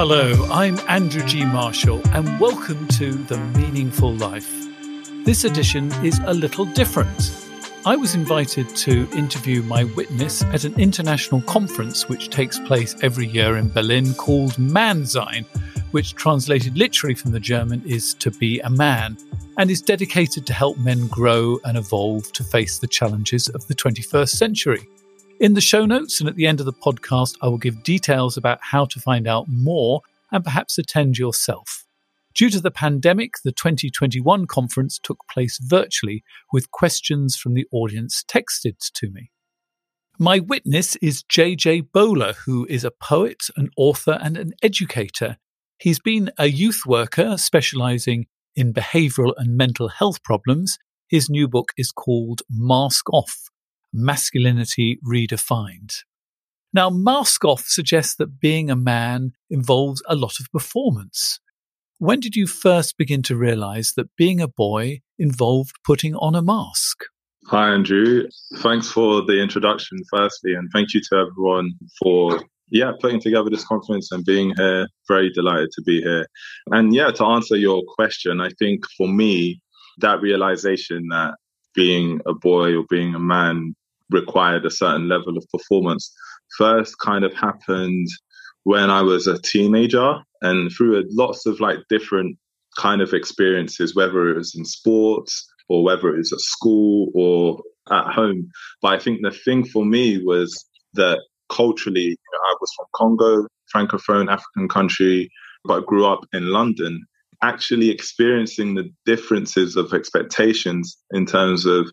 Hello, I'm Andrew G. Marshall, and welcome to The Meaningful Life. This edition is a little different. I was invited to interview my witness at an international conference which takes place every year in Berlin called Mannsein, which translated literally from the German is to be a man, and is dedicated to help men grow and evolve to face the challenges of the 21st century. In the show notes and at the end of the podcast, I will give details about how to find out more and perhaps attend yourself. Due to the pandemic, the 2021 conference took place virtually with questions from the audience texted to me. My witness is JJ Bola, who is a poet, an author, and an educator. He's been a youth worker specializing in behavioral and mental health problems. His new book is called Mask Off masculinity redefined. Now, Mask Off suggests that being a man involves a lot of performance. When did you first begin to realize that being a boy involved putting on a mask? Hi, Andrew. Thanks for the introduction, firstly, and thank you to everyone for yeah putting together this conference and being here. Very delighted to be here. And yeah, to answer your question, I think for me, that realization that being a boy or being a man required a certain level of performance first kind of happened when I was a teenager and through lots of like different kind of experiences, whether it was in sports or whether it was at school or at home. But I think the thing for me was that culturally, you know, I was from Congo, francophone African country, but grew up in London. Actually experiencing the differences of expectations in terms of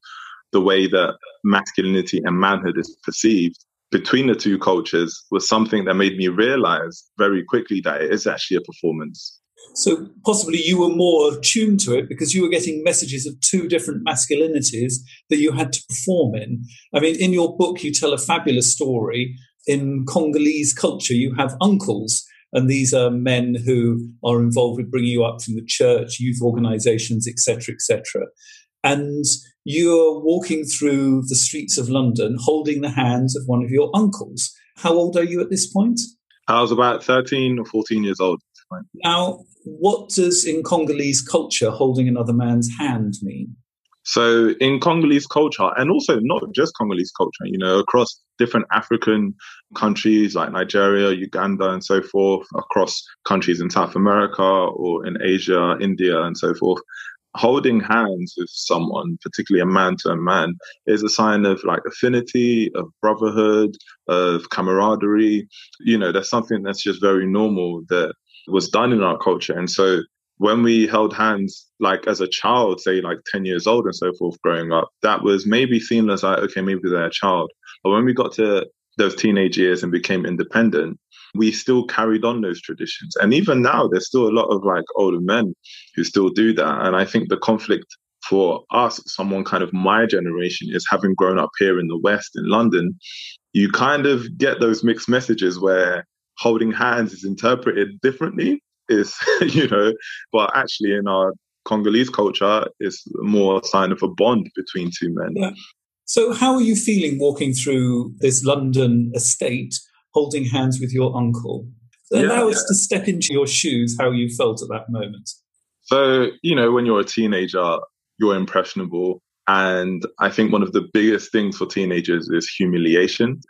the way that masculinity and manhood is perceived between the two cultures was something that made me realize very quickly that it is actually a performance. So possibly you were more attuned to it because you were getting messages of two different masculinities that you had to perform in. I mean, in your book, you tell a fabulous story. In Congolese culture, you have uncles, and these are men who are involved with bringing you up from the church, youth organizations, etc., etc. And you're walking through the streets of London holding the hands of one of your uncles. How old are you at this point? I was about 13 or 14 years old. Now, what does in Congolese culture holding another man's hand mean? So, in Congolese culture, and also not just Congolese culture, you know, across different African countries like Nigeria, Uganda, and so forth, across countries in South America or in Asia, India, and so forth, holding hands with someone, particularly a man to a man, is a sign of like affinity, of brotherhood, of camaraderie. You know, that's something that's just very normal that was done in our culture. And so when we held hands, like as a child, say like 10 years old and so forth, growing up, that was maybe seen as like, okay, maybe they're a child. But when we got to those teenage years and became independent, we still carried on those traditions. And even now, there's still a lot of like older men who still do that. And I think the conflict for us, someone kind of my generation, is having grown up here in the West, in London, you kind of get those mixed messages where holding hands is interpreted differently. Is you know, but actually in our Congolese culture, it's more a sign of a bond between two men. Yeah. So, how are you feeling walking through this London estate holding hands with your uncle. Allow yeah, us to step into your shoes, how you felt at that moment. So, you know, when you're a teenager, you're impressionable. And I think one of the biggest things for teenagers is humiliation.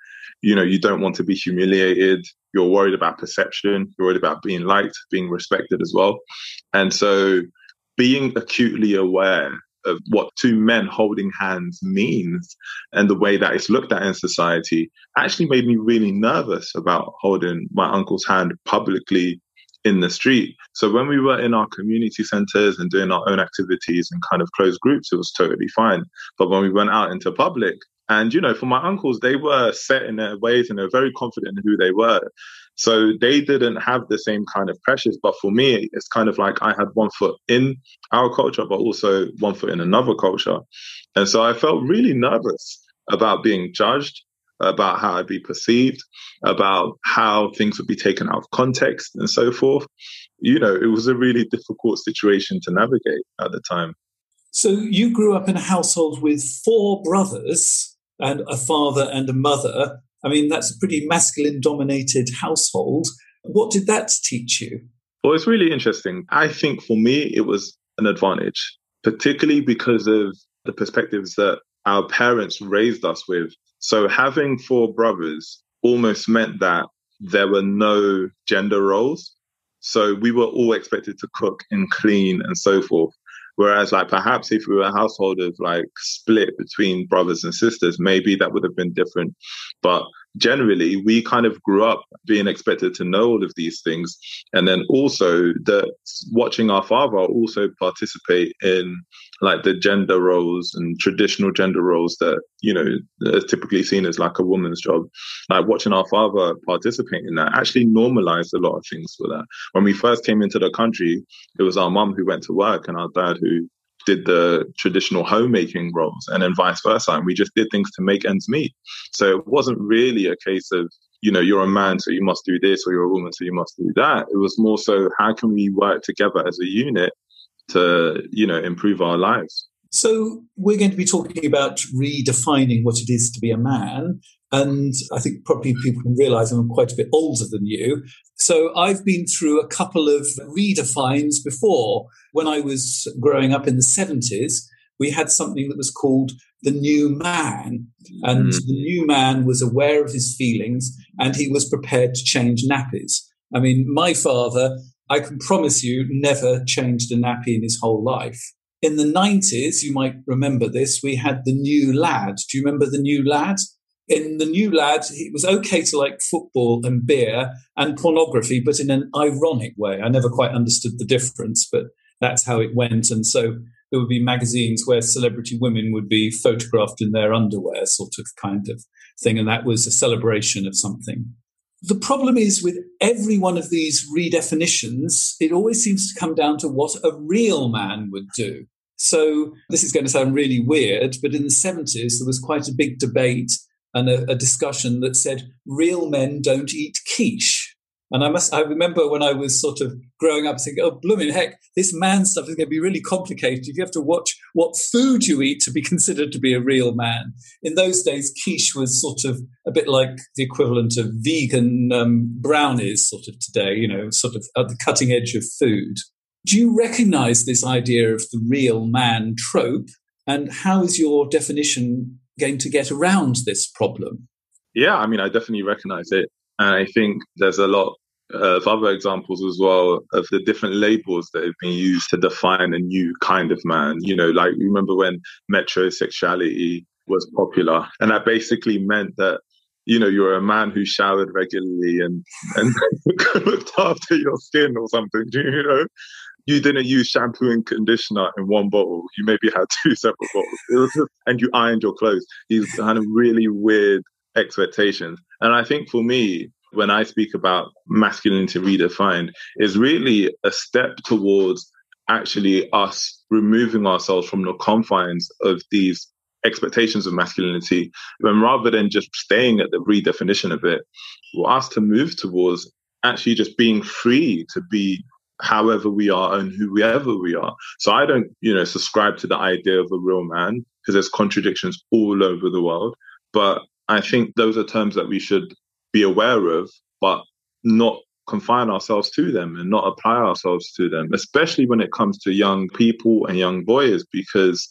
You know, you don't want to be humiliated. You're worried about perception. You're worried about being liked, being respected as well. And so being acutely aware of what two men holding hands means and the way that it's looked at in society actually made me really nervous about holding my uncle's hand publicly in the street. So when we were in our community centers and doing our own activities and kind of closed groups, it was totally fine. But when we went out into public, and you know, for my uncles, they were set in their ways and they're very confident in who they were. So they didn't have the same kind of pressures. But for me, it's kind of like I had one foot in our culture, but also one foot in another culture. And so I felt really nervous about being judged, about how I'd be perceived, about how things would be taken out of context and so forth. You know, it was a really difficult situation to navigate at the time. So you grew up in a household with four brothers and a father and a mother. I mean, that's a pretty masculine dominated household. What did that teach you? Well, it's really interesting. I think for me, it was an advantage, particularly because of the perspectives that our parents raised us with. So having four brothers almost meant that there were no gender roles. So we were all expected to cook and clean and so forth. Whereas, like, perhaps if we were a household of like split between brothers and sisters, maybe that would have been different. But generally, we kind of grew up being expected to know all of these things. And then also that watching our father also participate in like the gender roles and traditional gender roles that, you know, are typically seen as like a woman's job. Like watching our father participate in that actually normalized a lot of things for that. When we first came into the country, it was our mum who went to work and our dad who did the traditional homemaking roles and then vice versa. And we just did things to make ends meet. So it wasn't really a case of, you know, you're a man, so you must do this, or you're a woman, so you must do that. It was more so, how can we work together as a unit to, you know, improve our lives? So we're going to be talking about redefining what it is to be a man. And I think probably people can realize I'm quite a bit older than you. So I've been through a couple of redefines before. When I was growing up in the 70s, we had something that was called the new man. And mm. the new man was aware of his feelings and he was prepared to change nappies. I mean, my father, I can promise you, never changed a nappy in his whole life. In the 90s, you might remember this, we had the new lad. Do you remember the new lad? In the new lad, it was okay to like football and beer and pornography, but in an ironic way. I never quite understood the difference, but that's how it went. And so there would be magazines where celebrity women would be photographed in their underwear, sort of kind of thing. And that was a celebration of something. The problem is with every one of these redefinitions, it always seems to come down to what a real man would do. So this is going to sound really weird, but in the 70s, there was quite a big debate and a, a discussion that said real men don't eat quiche. And I must, I remember when I was sort of growing up thinking, oh, blooming heck, this man stuff is going to be really complicated. You have to watch what food you eat to be considered to be a real man. In those days, quiche was sort of a bit like the equivalent of vegan um, brownies, sort of today, you know, sort of at the cutting edge of food. Do you recognize this idea of the real man trope? And how is your definition going to get around this problem? Yeah, I mean, I definitely recognize it. And I think there's a lot of other examples as well of the different labels that have been used to define a new kind of man. You know, like remember when metrosexuality was popular, and that basically meant that you know you're a man who showered regularly and and looked after your skin or something. You know, you didn't use shampoo and conditioner in one bottle. You maybe had two separate bottles. And you ironed your clothes. These kind of really weird expectations. And I think for me, when I speak about masculinity redefined, is really a step towards actually us removing ourselves from the confines of these expectations of masculinity, when rather than just staying at the redefinition of it, we're asked to move towards actually just being free to be however we are and whoever we are. So I don't, you know, subscribe to the idea of a real man because there's contradictions all over the world. But I think those are terms that we should be aware of, but not confine ourselves to them and not apply ourselves to them, especially when it comes to young people and young boys, because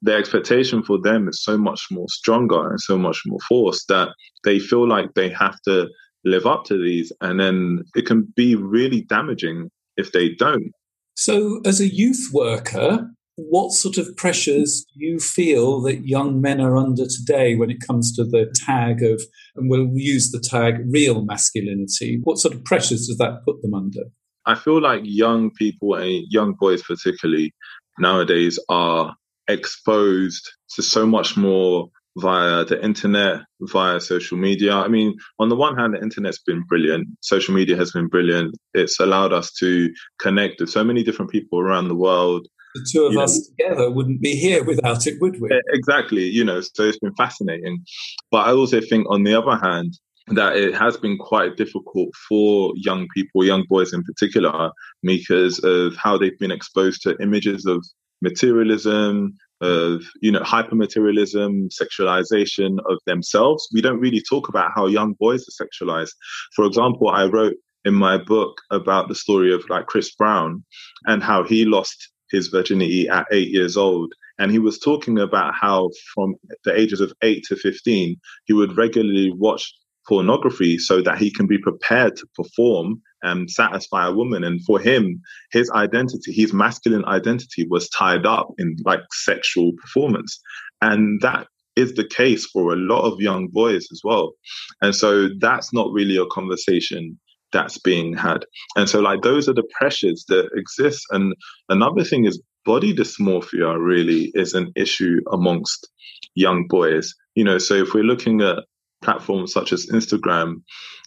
the expectation for them is so much more stronger and so much more forced that they feel like they have to live up to these. And then it can be really damaging if they don't. So, as a youth worker, what sort of pressures do you feel that young men are under today when it comes to the tag of, and we'll use the tag real masculinity? What sort of pressures does that put them under? I feel like young people and young boys, particularly nowadays, are exposed to so much more via the internet, via social media. I mean, on the one hand, the internet's been brilliant. Social media has been brilliant. It's allowed us to connect with so many different people around the world. The two of you us know, together wouldn't be here without it, would we? Exactly. You know, so it's been fascinating. But I also think, on the other hand, that it has been quite difficult for young people, young boys in particular, because of how they've been exposed to images of materialism, of you know hypermaterialism, sexualization of themselves. We don't really talk about how young boys are sexualized. For example, I wrote in my book about the story of like Chris Brown and how he lost his virginity at eight years old. And he was talking about how from the ages of eight to 15, he would regularly watch pornography so that he can be prepared to perform and satisfy a woman. And for him, his identity, his masculine identity was tied up in like sexual performance. And that is the case for a lot of young boys as well. And so that's not really a conversation that's being had. And so like those are the pressures that exist. And another thing is body dysmorphia really is an issue amongst young boys. You know, so if we're looking at platforms such as Instagram,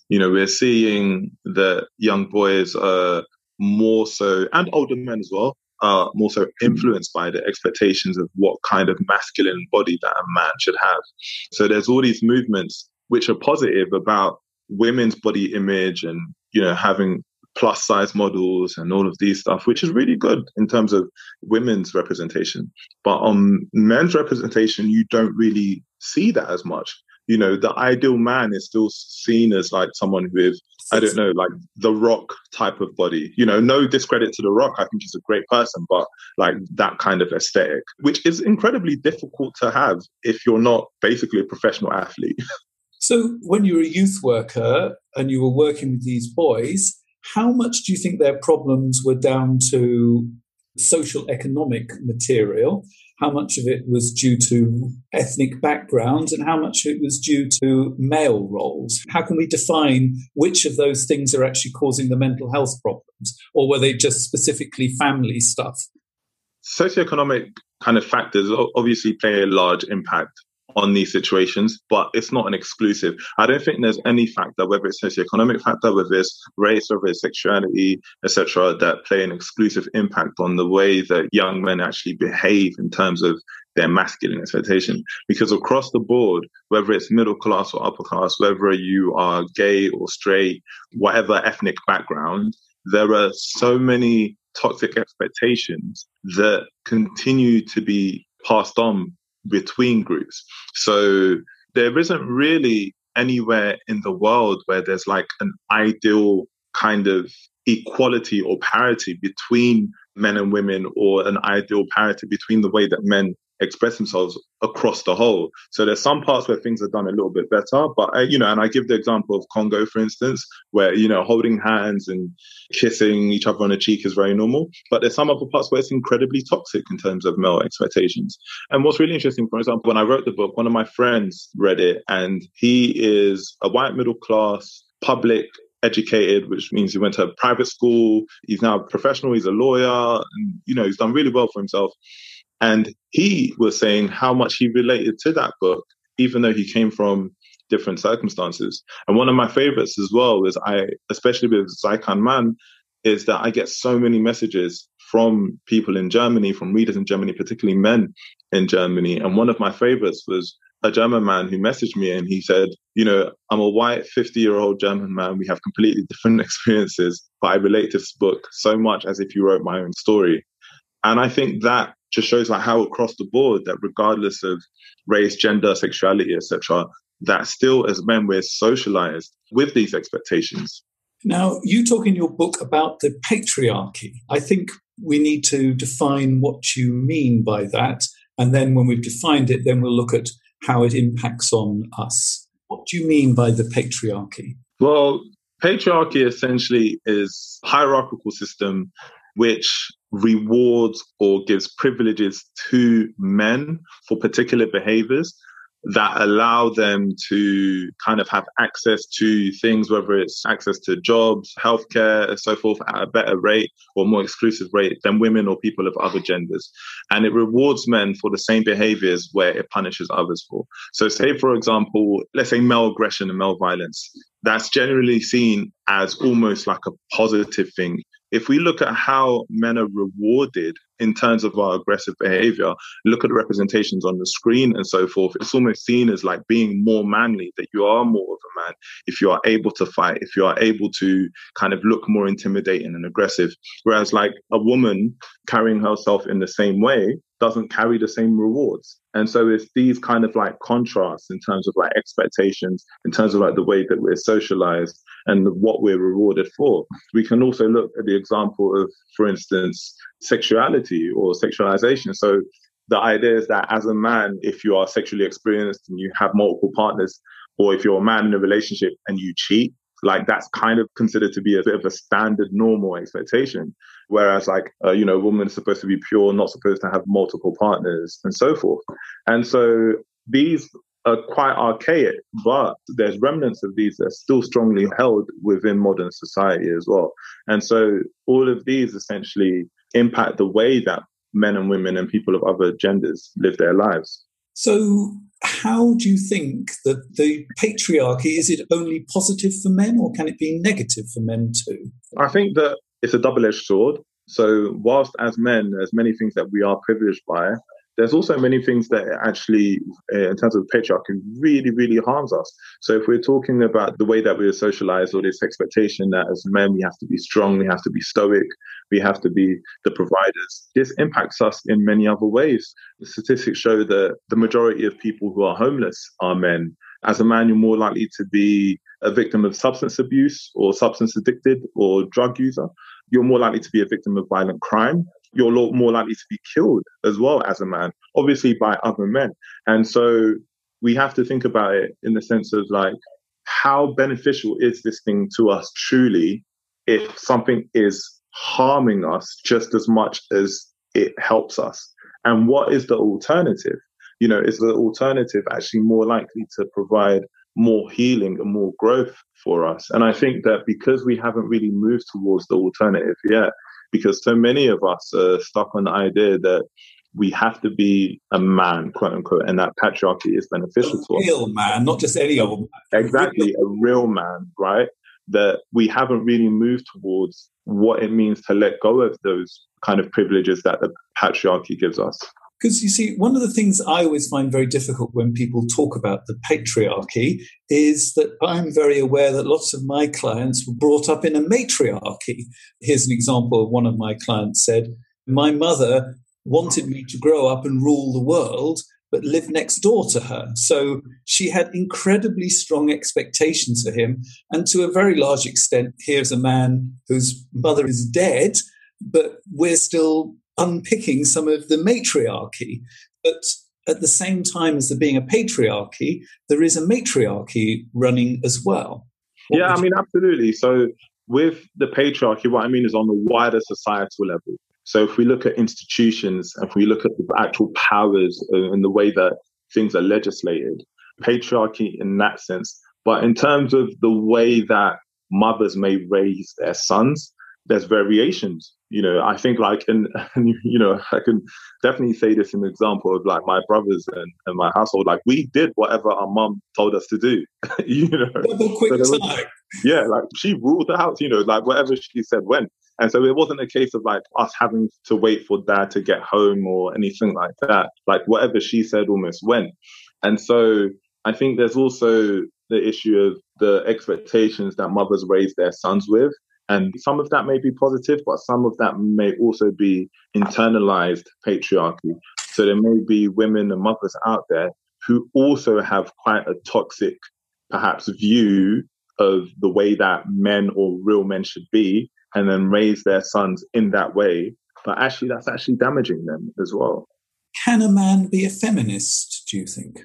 you know, we're seeing that young boys are more so, and older men as well, are more so influenced by the expectations of what kind of masculine body that a man should have. So there's all these movements which are positive about women's body image and, you know, having plus size models and all of these stuff, which is really good in terms of women's representation. But on men's representation, you don't really see that as much you know, the ideal man is still seen as like someone with, I don't know, like the rock type of body. You know, no discredit to the rock. I think he's a great person, but like that kind of aesthetic, which is incredibly difficult to have if you're not basically a professional athlete. So when you were a youth worker and you were working with these boys, how much do you think their problems were down to social economic material how much of it was due to ethnic backgrounds and how much it was due to male roles. How can we define which of those things are actually causing the mental health problems, or were they just specifically family stuff? Socioeconomic kind of factors obviously play a large impact on these situations, but it's not an exclusive. I don't think there's any factor, whether it's socioeconomic factor, whether it's race, whether it's sexuality, etc., that play an exclusive impact on the way that young men actually behave in terms of their masculine expectation. Because across the board, whether it's middle class or upper class, whether you are gay or straight, whatever ethnic background, there are so many toxic expectations that continue to be passed on between groups. So there isn't really anywhere in the world where there's like an ideal kind of equality or parity between men and women or an ideal parity between the way that men express themselves across the whole. So there's some parts where things are done a little bit better, but I, you know, and I give the example of Congo, for instance, where you know holding hands and kissing each other on the cheek is very normal. But there's some other parts where it's incredibly toxic in terms of male expectations. And what's really interesting, for example, when I wrote the book, one of my friends read it, and he is a white middle class public educated, which means he went to a private school. He's now a professional. He's a lawyer, and you know he's done really well for himself. And he was saying how much he related to that book, even though he came from different circumstances. And one of my favorites as well is I, especially with Sei kein Mann, is that I get so many messages from people in Germany, from readers in Germany, particularly men in Germany. And one of my favorites was a German man who messaged me and he said, You know, I'm a white 50 year old German man. We have completely different experiences, but I relate to this book so much as if you wrote my own story. And I think that just shows like how across the board that regardless of race, gender, sexuality, etc., that still as men we're socialized with these expectations. Now, you talk in your book about the patriarchy. I think we need to define what you mean by that. And then when we've defined it, then we'll look at how it impacts on us. What do you mean by the patriarchy? Well, patriarchy essentially is hierarchical system which rewards or gives privileges to men for particular behaviors that allow them to kind of have access to things, whether it's access to jobs, healthcare, and so forth, at a better rate or more exclusive rate than women or people of other genders. And it rewards men for the same behaviors where it punishes others for. So, say, for example, let's say male aggression and male violence. That's generally seen as almost like a positive thing if we look at how men are rewarded in terms of our aggressive behavior, look at the representations on the screen and so forth, it's almost seen as like being more manly, that you are more of a man if you are able to fight, if you are able to kind of look more intimidating and aggressive. Whereas, like a woman carrying herself in the same way doesn't carry the same rewards. And so it's these kind of like contrasts in terms of like expectations, in terms of like the way that we're socialized and what we're rewarded for. We can also look at the example of, for instance, sexuality or sexualization. So the idea is that as a man, if you are sexually experienced and you have multiple partners, or if you're a man in a relationship and you cheat, like that's kind of considered to be a bit of a standard normal expectation whereas like uh, you know a woman is supposed to be pure not supposed to have multiple partners and so forth. And so these are quite archaic but there's remnants of these that are still strongly held within modern society as well. And so all of these essentially impact the way that men and women and people of other genders live their lives. So how do you think that the patriarchy is it only positive for men or can it be negative for men too? I think that it's a double edged sword. So, whilst as men, there's many things that we are privileged by, there's also many things that actually, uh, in terms of patriarchy, really, really harms us. So if we're talking about the way that we're socialized or this expectation that as men we have to be strong, we have to be stoic, we have to be the providers, this impacts us in many other ways. The statistics show that the majority of people who are homeless are men. As a man, you're more likely to be a victim of substance abuse or substance addicted or drug user. You're more likely to be a victim of violent crime you're more likely to be killed as well as a man, obviously by other men. And so we have to think about it in the sense of like, how beneficial is this thing to us truly if something is harming us just as much as it helps us? And what is the alternative? You know, is the alternative actually more likely to provide more healing and more growth for us? And I think that because we haven't really moved towards the alternative yet, because so many of us are stuck on the idea that we have to be a man, quote unquote, and that patriarchy is beneficial to us. Real man, not just any old man. Exactly, a real man, right? That we haven't really moved towards what it means to let go of those kind of privileges that the patriarchy gives us. Because you see, one of the things I always find very difficult when people talk about the patriarchy is that I'm very aware that lots of my clients were brought up in a matriarchy. Here's an example one of my clients said, My mother wanted me to grow up and rule the world, but live next door to her. So she had incredibly strong expectations for him. And to a very large extent, here's a man whose mother is dead, but we're still unpicking some of the matriarchy. But at the same time as there being a patriarchy, there is a matriarchy running as well. What yeah, I mean, absolutely. So with the patriarchy, what I mean is on the wider societal level. So if we look at institutions, if we look at the actual powers and the way that things are legislated, patriarchy in that sense. But in terms of the way that mothers may raise their sons, there's variations. You know, I think like, and, and you know, I can definitely say this in example of like my brothers and, and my household. Like we did whatever our mom told us to do. you know, quick so was, yeah, like she ruled the house. You know, like whatever she said went. And so it wasn't a case of like us having to wait for dad to get home or anything like that. Like whatever she said almost went. And so I think there's also the issue of the expectations that mothers raise their sons with. And some of that may be positive, but some of that may also be internalized patriarchy. So there may be women and mothers out there who also have quite a toxic, perhaps, view of the way that men or real men should be, and then raise their sons in that way. But actually, that's actually damaging them as well. Can a man be a feminist, do you think?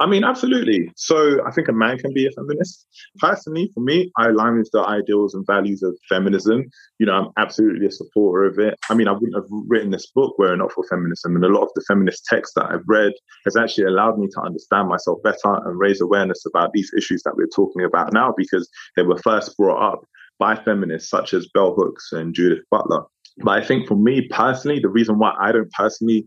I mean, absolutely. So I think a man can be a feminist. Personally, for me, I align with the ideals and values of feminism. You know, I'm absolutely a supporter of it. I mean, I wouldn't have written this book were it not for feminism. And a lot of the feminist texts that I've read has actually allowed me to understand myself better and raise awareness about these issues that we're talking about now because they were first brought up by feminists such as Bell Hooks and Judith Butler. But I think for me personally, the reason why I don't personally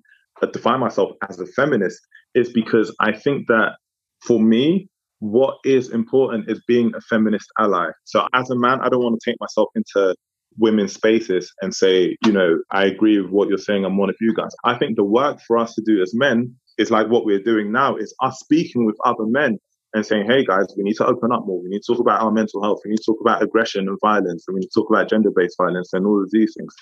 define myself as a feminist is because I think that for me, what is important is being a feminist ally. So as a man, I don't want to take myself into women's spaces and say, you know, I agree with what you're saying. I'm one of you guys. I think the work for us to do as men is like what we're doing now is us speaking with other men and saying, hey guys, we need to open up more. We need to talk about our mental health. We need to talk about aggression and violence. And we need to talk about gender based violence and all of these things.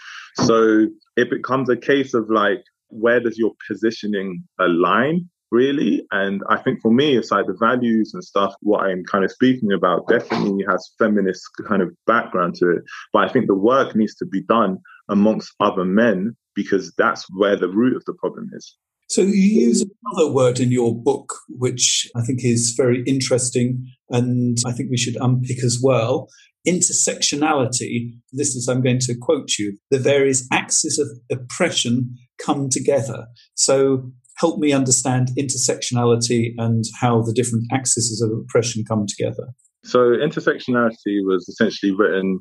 So it becomes a case of like, where does your positioning align? Really. And I think for me, it's like the values and stuff, what I'm kind of speaking about definitely has feminist kind of background to it. But I think the work needs to be done amongst other men because that's where the root of the problem is. So you use another word in your book, which I think is very interesting and I think we should unpick as well. Intersectionality. This is, I'm going to quote you, the various axes of oppression come together. So help me understand intersectionality and how the different axes of oppression come together. So, intersectionality was essentially written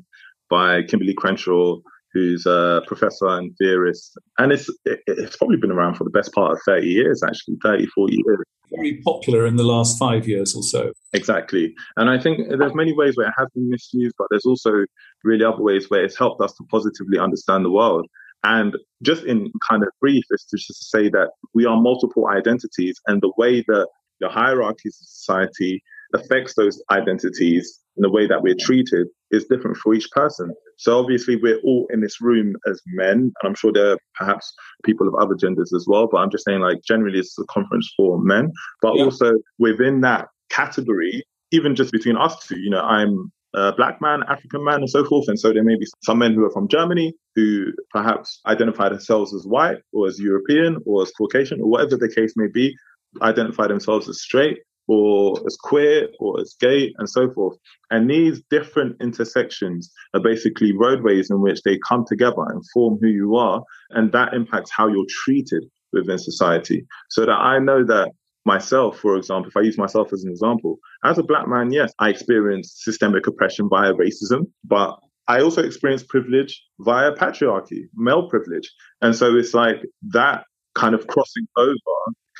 by Kimberlé Crenshaw, who's a professor and theorist. And it's, it's probably been around for the best part of 30 years, actually, 30, 40 years. Very popular in the last five years or so. Exactly. And I think there's many ways where it has been misused, but there's also really other ways where it's helped us to positively understand the world. And just in kind of brief, is to just say that we are multiple identities, and the way that the hierarchies of society affects those identities and the way that we're treated is different for each person. So obviously we're all in this room as men, and I'm sure there are perhaps people of other genders as well, but I'm just saying like generally it's a conference for men. But yeah. also within that category, even just between us two, you know, I'm a black man, African man, and so forth. And so there may be some men who are from Germany who perhaps identify themselves as white or as European or as Caucasian or whatever the case may be, identify themselves as straight or as queer or as gay and so forth. And these different intersections are basically roadways in which they come together and form who you are. And that impacts how you're treated within society. So that I know that myself, for example, if I use myself as an example, as a black man, yes, I experienced systemic oppression via racism, but I also experienced privilege via patriarchy, male privilege. And so it's like that kind of crossing over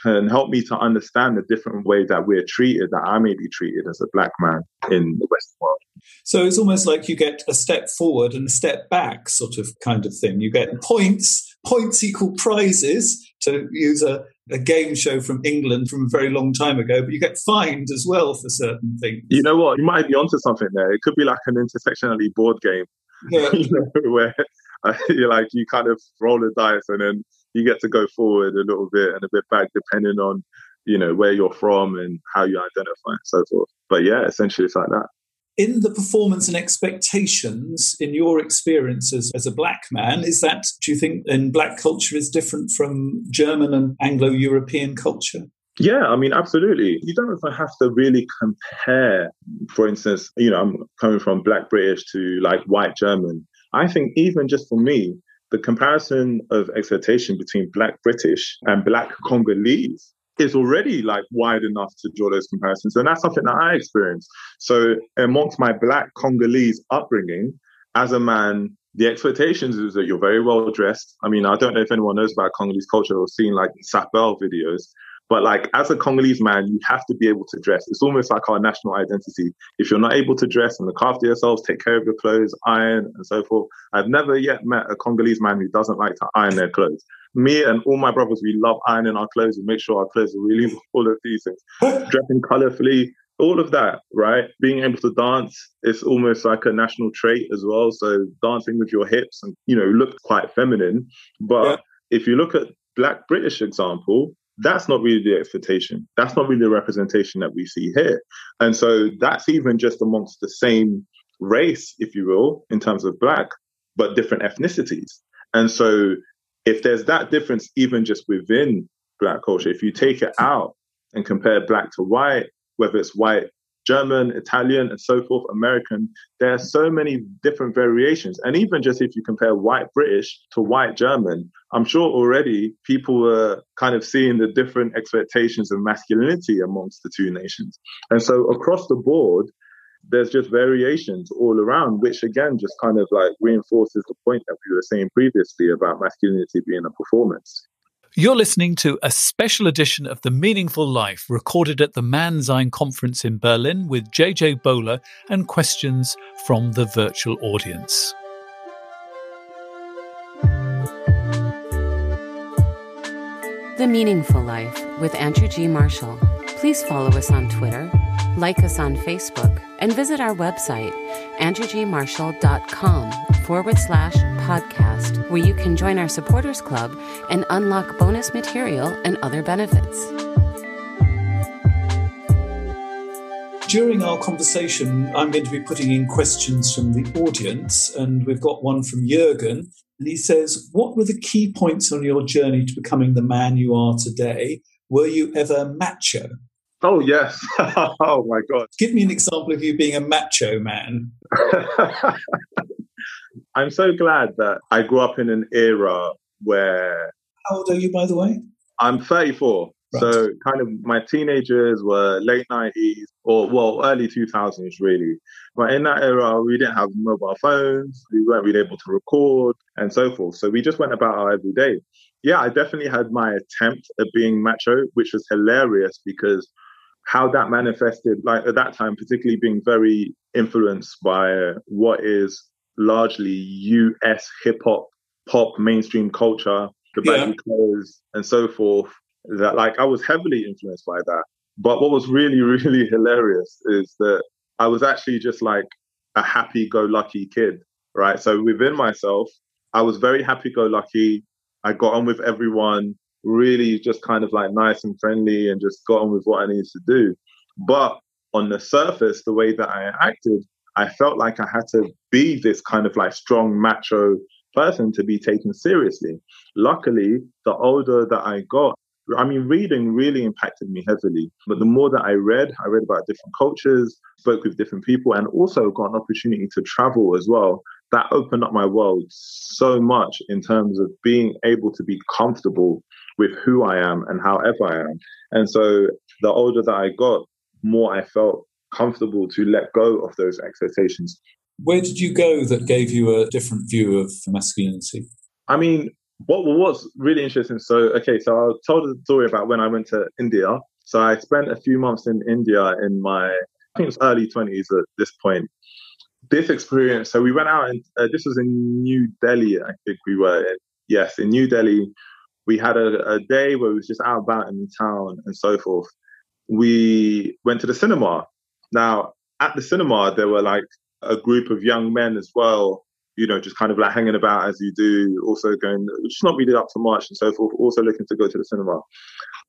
can help me to understand the different way that we're treated, that I may be treated as a black man in the Western world. So it's almost like you get a step forward and a step back, sort of kind of thing. You get points, points equal prizes, to use a, a game show from England from a very long time ago, but you get fined as well for certain things. You know what? You might be onto something there. It could be like an intersectionality board game, yeah. you know, where uh, you're like, you kind of roll the dice and then you get to go forward a little bit and a bit back, depending on, you know, where you're from and how you identify and so forth. But yeah, essentially it's like that in the performance and expectations in your experiences as a black man is that do you think in black culture is different from german and anglo-european culture yeah, I mean, absolutely. You don't have to really compare, for instance, you know, I'm coming from black British to like white German. I think even just for me, the comparison of expectation between black British and black Congolese is already like wide enough to draw those comparisons. And that's something that I experienced. So amongst my black Congolese upbringing, as a man, the expectations is that you're very well dressed. I mean, I don't know if anyone knows about Congolese culture or seen like Sapel videos, but like as a Congolese man, you have to be able to dress. It's almost like our national identity. If you're not able to dress and look after yourselves, take care of your clothes, iron and so forth. I've never yet met a Congolese man who doesn't like to iron their clothes me and all my brothers, we love ironing our clothes and make sure our clothes are really all of these things. Dressing colorfully, all of that, right? Being able to dance is almost like a national trait as well. So dancing with your hips and, you know, look quite feminine. But yeah. if you look at Black British example, that's not really the expectation. That's not really the representation that we see here. And so that's even just amongst the same race, if you will, in terms of Black, but different ethnicities. And so if there's that difference, even just within Black culture, if you take it out and compare black to white, whether it's white German, Italian, and so forth, American. There are so many different variations. And even just if you compare white British to white German, I'm sure already people were kind of seeing the different expectations of masculinity amongst the two nations. And so across the board, there's just variations all around, which again just kind of like reinforces the point that we were saying previously about masculinity being a performance. You're listening to a special edition of The Meaningful Life recorded at the Mannsein Conference in Berlin with JJ Bola and questions from the virtual audience. The Meaningful Life with Andrew G. Marshall. Please follow us on Twitter, like us on Facebook, and visit our website, andrewgmarshall.com forward slash podcast, where you can join our supporters club and unlock bonus material and other benefits. During our conversation, I'm going to be putting in questions from the audience, and we've got one from Jurgen. And he says, What were the key points on your journey to becoming the man you are today? Were you ever macho? Oh, yes. oh, my God. Give me an example of you being a macho man. I'm so glad that I grew up in an era where. How old are you, by the way? I'm 34. Right. So, kind of my teenagers were late 90s or, well, early 2000s, really. But in that era, we didn't have mobile phones, we weren't really able to record and so forth. So, we just went about our everyday. Yeah, I definitely had my attempt at being macho, which was hilarious because how that manifested, like at that time, particularly being very influenced by what is largely US hip hop, pop, mainstream culture, the baggy yeah. clothes, and so forth. That like I was heavily influenced by that. But what was really, really hilarious is that I was actually just like a happy go lucky kid, right? So within myself, I was very happy go lucky. I got on with everyone, really just kind of like nice and friendly and just got on with what I needed to do. But on the surface, the way that I acted, I felt like I had to be this kind of like strong macho person to be taken seriously. Luckily, the older that I got, I mean, reading really impacted me heavily. But the more that I read, I read about different cultures, spoke with different people, and also got an opportunity to travel as well. That opened up my world so much in terms of being able to be comfortable with who I am and however I am. And so the older that I got, more I felt comfortable to let go of those expectations. Where did you go that gave you a different view of masculinity? I mean, what was really interesting. So, okay, so I told a story about when I went to India. So I spent a few months in India in my, I think it was early 20s at this point. This experience, so we went out and uh, this was in New Delhi, I think we were in. Yes, in New Delhi. We had a, a day where we was just out about in the town and so forth. We went to the cinema now, at the cinema, there were like a group of young men as well, you know, just kind of like hanging about as you do, also going, just not really up to much and so forth, also looking to go to the cinema.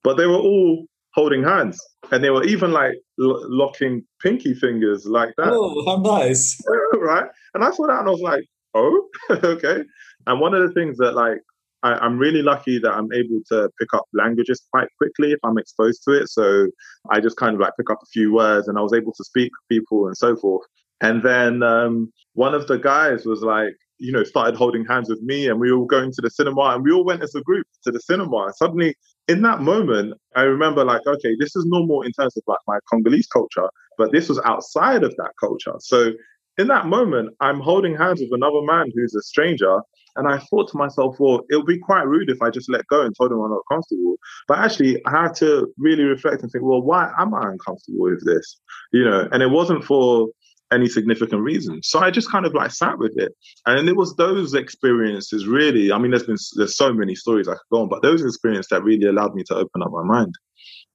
But they were all holding hands and they were even like l- locking pinky fingers like that. Oh, how nice. right. And I saw that and I was like, oh, okay. And one of the things that like I, am really lucky that I'm able to pick up languages quite quickly if I'm exposed to it. So I just kind of like pick up a few words and I was able to speak to people and so forth. And then um, one of the guys was like, you know, started holding hands with me and we were going to the cinema and we all went as a group to the cinema. And suddenly in that moment, I remember like, okay, this is normal in terms of like my Congolese culture, but this was outside of that culture. So in that moment, I'm holding hands with another man who's a stranger and I thought to myself, well, it would be quite rude if I just let go and told him I'm not comfortable. But actually, I had to really reflect and think, well, why am I uncomfortable with this? You know, and it wasn't for any significant reason. So I just kind of like sat with it. And it was those experiences really, I mean, there's been, there's so many stories I could go on, but those experiences that really allowed me to open up my mind.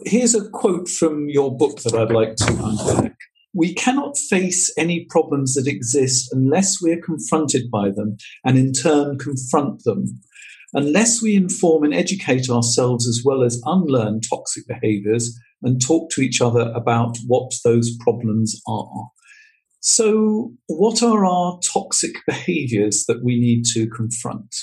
Here's a quote from your book that I'd like to unpack. We cannot face any problems that exist unless we are confronted by them and in turn confront them. Unless we inform and educate ourselves as well as unlearn toxic behaviors and talk to each other about what those problems are. So, what are our toxic behaviors that we need to confront?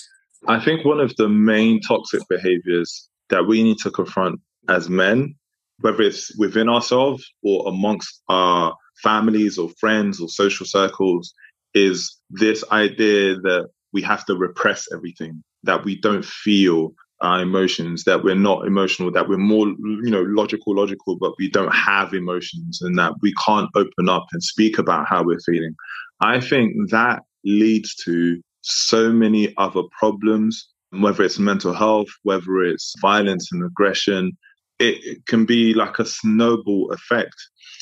I think one of the main toxic behaviors that we need to confront as men whether it's within ourselves or amongst our families or friends or social circles, is this idea that we have to repress everything, that we don't feel our emotions, that we're not emotional, that we're more, you know, logical, logical, but we don't have emotions and that we can't open up and speak about how we're feeling. I think that leads to so many other problems, whether it's mental health, whether it's violence and aggression. It, can be like a snowball effect.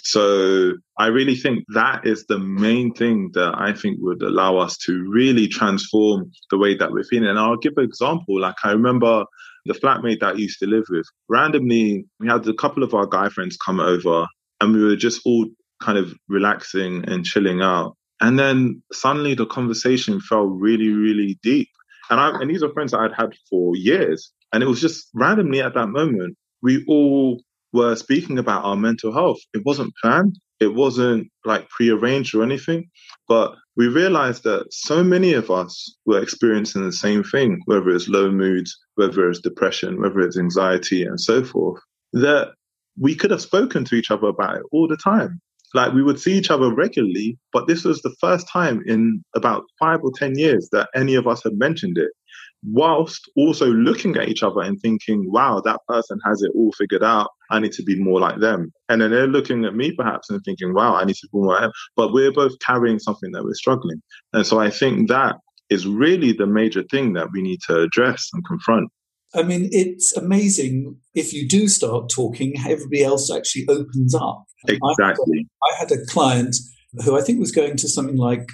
So I really think that is the main thing that I think would allow us to really transform the way that we're feeling. And I'll give an example. Like I remember the flatmate that I used to live with, randomly, we had a couple of our guy friends come over and we were just all kind of relaxing and chilling out. And then suddenly the conversation felt really, really deep. And I, and these are friends that I'd had for years. And it was just randomly at that moment, we all were speaking about our mental health. It wasn't planned. It wasn't like prearranged or anything, but we realized that so many of us were experiencing the same thing, whether it's low moods, whether it's depression, whether it's anxiety and so forth, that we could have spoken to each other about it all the time. Like we would see each other regularly, but this was the first time in about five or 10 years that any of us had mentioned it whilst also looking at each other and thinking, wow, that person has it all figured out. I need to be more like them. And then they're looking at me perhaps and thinking, wow, I need to be more like them. But we're both carrying something that we're struggling. And so I think that is really the major thing that we need to address and confront. I mean, it's amazing if you do start talking, everybody else actually opens up. Exactly. I had a, I had a client who I think was going to something like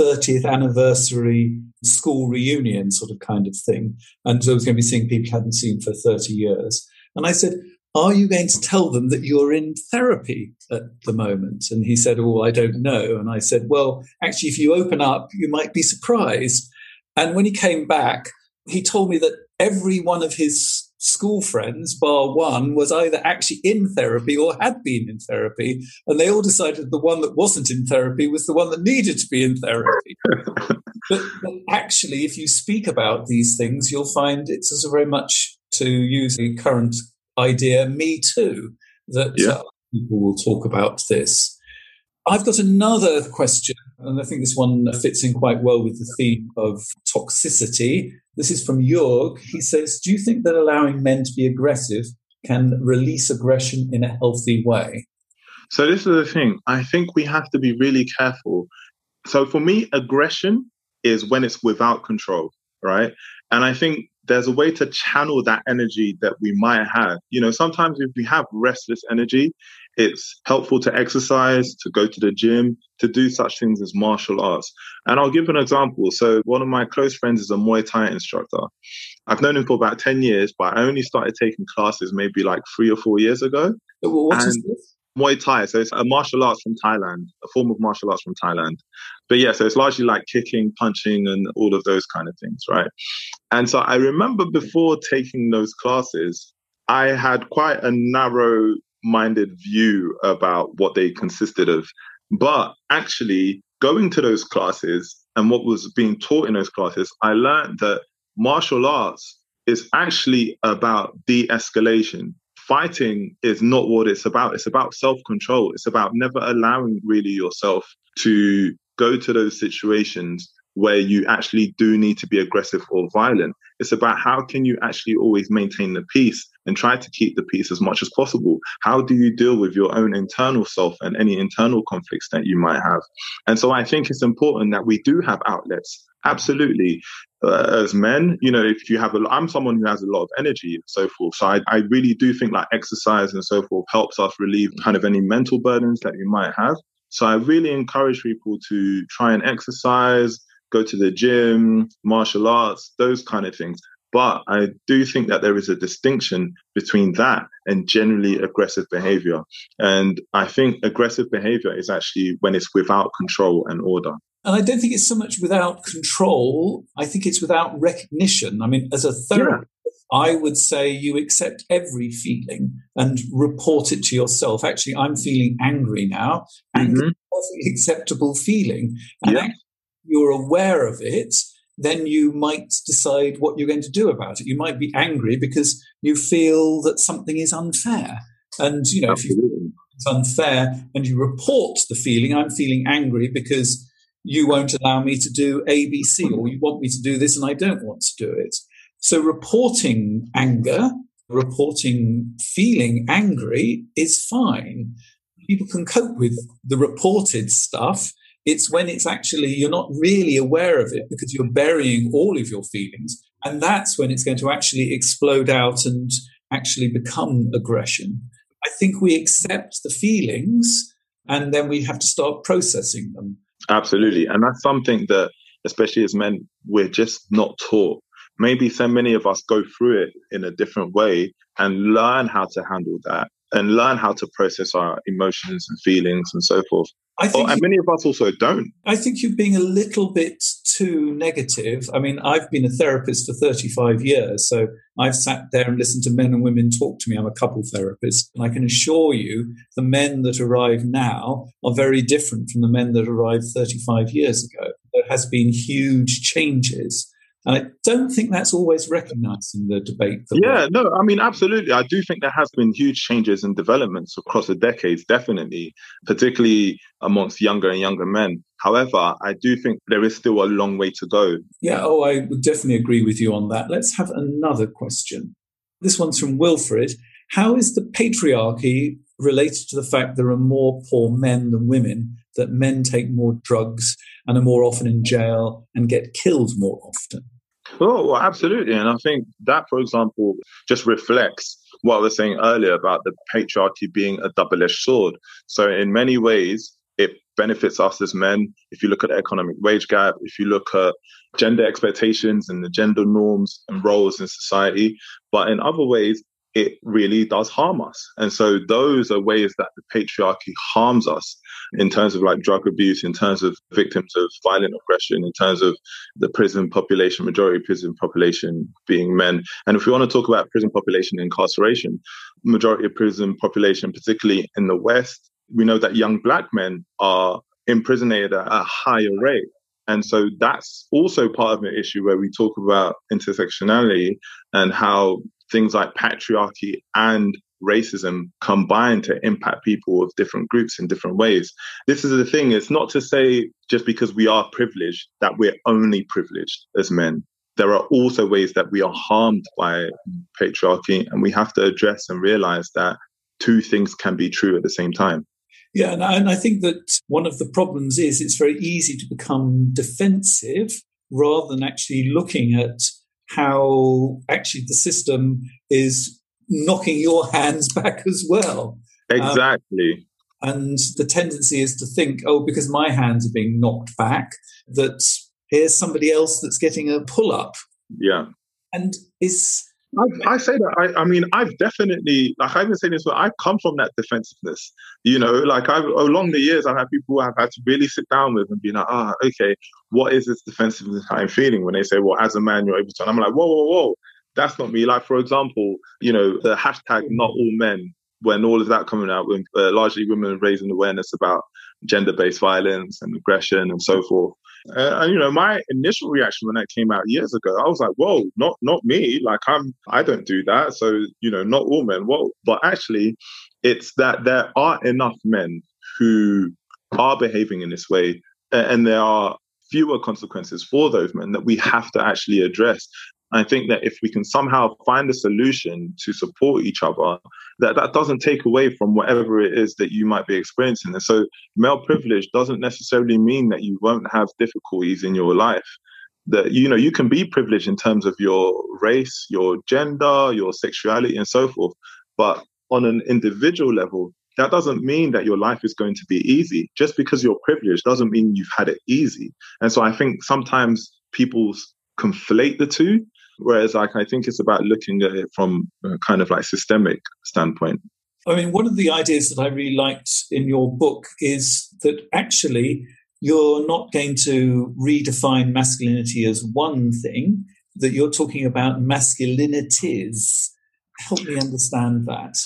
30th anniversary school reunion sort of kind of thing. And so I was going to be seeing people I hadn't seen for 30 years. And I said, Are you going to tell them that you're in therapy at the moment? And he said, Oh, I don't know. And I said, Well, actually, if you open up, you might be surprised. And when he came back, he told me that every one of his school friends, bar one, was either actually in therapy or had been in therapy. And they all decided the one that wasn't in therapy was the one that needed to be in therapy. but, but, actually, if you speak about these things, you'll find it's also very much to use the current idea, me too, that yeah. uh, people will talk about this. I've got another question, and I think this one fits in quite well with the theme of toxicity. This is from Jörg. He says, Do you think that allowing men to be aggressive can release aggression in a healthy way? So, this is the thing. I think we have to be really careful. So, for me, aggression is when it's without control, right? And I think there's a way to channel that energy that we might have. You know, sometimes if we have restless energy, it's helpful to exercise, to go to the gym, to do such things as martial arts. And I'll give an example. So, one of my close friends is a Muay Thai instructor. I've known him for about 10 years, but I only started taking classes maybe like three or four years ago. What and is this? Muay Thai. So, it's a martial arts from Thailand, a form of martial arts from Thailand. But yeah, so it's largely like kicking, punching, and all of those kind of things, right? And so, I remember before taking those classes, I had quite a narrow minded view about what they consisted of. But actually, going to those classes and what was being taught in those classes, I learned that martial arts is actually about de escalation. Fighting is not what it's about. It's about self control. It's about never allowing really yourself to go to those situations where you actually do need to be aggressive or violent. It's about how can you actually always maintain the peace and try to keep the peace as much as possible. How do you deal with your own internal self and any internal conflicts that you might have? And so I think it's important that we do have outlets. Absolutely. Uh, as men, you know, if you have a, I'm someone who has a lot of energy and so forth. So I, I really do think like exercise and so forth helps us relieve kind of any mental burdens that you might have. So I really encourage people to try and exercise, go to the gym, martial arts, those kind of things. But I do think that there is a distinction between that and generally aggressive behavior. And I think aggressive behavior is actually when it's without control and order. And I don't think it's so much without control. I think it's without recognition. I mean, as a therapist, yeah. I would say you accept every feeling and report it to yourself. Actually, I'm feeling angry now. Anger mm-hmm. is a perfectly acceptable feeling. And yeah. you're aware of it then you might decide what you're going to do about it. You might be angry because you feel that something is unfair. And, you know, Absolutely. if you it's unfair and you report the feeling, I'm feeling angry because you won't allow me to do ABC or you want me to do this and I don't want to do it. So reporting anger, reporting feeling angry is fine. People can cope with the reported stuff. It's when it's actually, you're not really aware of it because you're burying all of your feelings. And that's when it's going to actually explode out and actually become aggression. I think we accept the feelings and then we have to start processing them. Absolutely. And that's something that, especially as men, we're just not taught. Maybe so many of us go through it in a different way and learn how to handle that and learn how to process our emotions and feelings and so forth. I think and many of us also don't. I think you're being a little bit too negative. I mean, I've been a therapist for 35 years, so I've sat there and listened to men and women talk to me. I'm a couple therapist, and I can assure you the men that arrive now are very different from the men that arrived 35 years ago. There has been huge changes. And I don't think that's always recognized in the debate. Yeah, no, I mean, absolutely. I do think there has been huge changes and developments across the decades, definitely, particularly amongst younger and younger men. However, I do think there is still a long way to go. Yeah, oh, I would definitely agree with you on that. Let's have another question. This one's from Wilfred. How is the patriarchy related to the fact there are more poor men than women, that men take more drugs and are more often in jail and get killed more often? Oh, well, absolutely. And I think that, for example, just reflects what I was saying earlier about the patriarchy being a double edged sword. So, in many ways, it benefits us as men. If you look at the economic wage gap, if you look at gender expectations and the gender norms and roles in society, but in other ways, it really does harm us. And so those are ways that the patriarchy harms us in terms of like drug abuse, in terms of victims of violent aggression, in terms of the prison population, majority prison population being men. And if we want to talk about prison population incarceration, majority of prison population, particularly in the West, we know that young black men are imprisoned at a higher rate. And so that's also part of an issue where we talk about intersectionality and how things like patriarchy and racism combine to impact people of different groups in different ways. This is the thing, it's not to say just because we are privileged that we're only privileged as men. There are also ways that we are harmed by patriarchy, and we have to address and realize that two things can be true at the same time. Yeah, and I, think that one of the problems is it's very easy to become defensive rather than actually looking at how actually the system is knocking your hands back as well. Exactly. Um, and the tendency is to think, oh, because my hands are being knocked back, that here's somebody else that's getting a pull up. Yeah. And is I, I, say that. I, I, mean, I've definitely, like I've been saying this, I've come from that defensiveness. You know, like I've along the years, I've had people I've had to really sit down with and be like, ah, okay, what is this defensiveness I'm feeling when they say, well, as a man, you're able to. And I'm like, whoa, whoa, whoa, that's not me. Like, for example, you know, the hashtag not all men, when all of that coming out, when uh, largely women raising awareness about gender based violence and aggression and so forth. Uh, and you know, my initial reaction when that came out years ago, I was like, "Whoa, not not me! Like I'm, I don't do that." So you know, not all men. Well, but actually, it's that there are enough men who are behaving in this way, and there are fewer consequences for those men that we have to actually address. I think that if we can somehow find a solution to support each other, that that doesn't take away from whatever it is that you might be experiencing. And so male privilege doesn't necessarily mean that you won't have difficulties in your life. That you know you can be privileged in terms of your race, your gender, your sexuality, and so forth. But on an individual level, that doesn't mean that your life is going to be easy. Just because you're privileged doesn't mean you've had it easy. And so I think sometimes people conflate the two Whereas, like, I think it's about looking at it from a kind of like systemic standpoint. I mean, one of the ideas that I really liked in your book is that actually you're not going to redefine masculinity as one thing, that you're talking about masculinities. Help me understand that.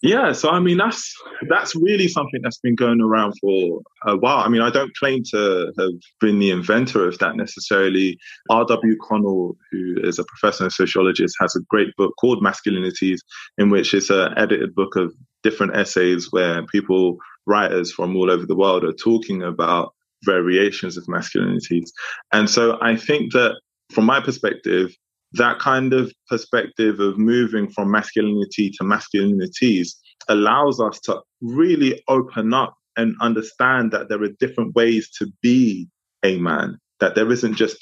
Yeah, so I mean that's that's really something that's been going around for a while. I mean, I don't claim to have been the inventor of that necessarily. R.W. Connell, who is a professor and sociologist, has a great book called Masculinities, in which it's an edited book of different essays where people, writers from all over the world, are talking about variations of masculinities. And so I think that from my perspective, that kind of perspective of moving from masculinity to masculinities allows us to really open up and understand that there are different ways to be a man, that there isn't just,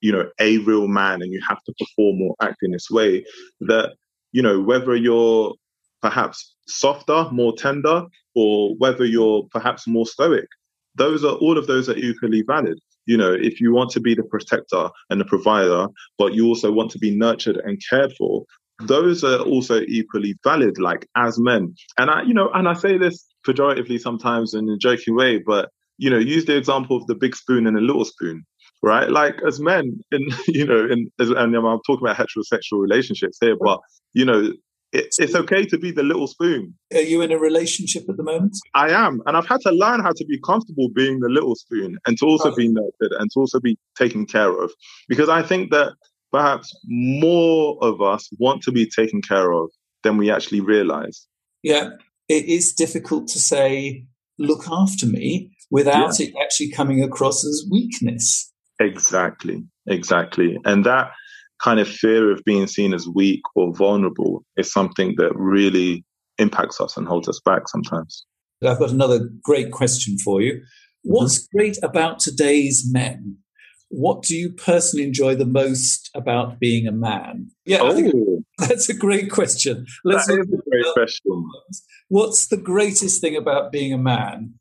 you know, a real man and you have to perform or act in this way. That, you know, whether you're perhaps softer, more tender, or whether you're perhaps more stoic, those are all of those are equally valid. You know, if you want to be the protector and the provider, but you also want to be nurtured and cared for, those are also equally valid, like as men. And I, you know, and I say this pejoratively sometimes in a joking way, but you know, use the example of the big spoon and the little spoon, right? Like as men, in you know, in as, and I'm talking about heterosexual relationships here, but you know, it, it's okay to be the little spoon. Are you in a relationship at the moment? I am. And I've had to learn how to be comfortable being the little spoon and to also oh. be nurtured and to also be taken care of. Because I think that perhaps more of us want to be taken care of than we actually realize. Yeah. It is difficult to say, look after me without yeah. it actually coming across as weakness. Exactly. Exactly. And that kind of fear of being seen as weak or vulnerable is something that really impacts us and holds us back sometimes. I've got another great question for you. What's mm-hmm. great about today's men? What do you personally enjoy the most about being a man? Yeah, oh. that's a great question. Let's that is a great question. What's the greatest thing about being a man?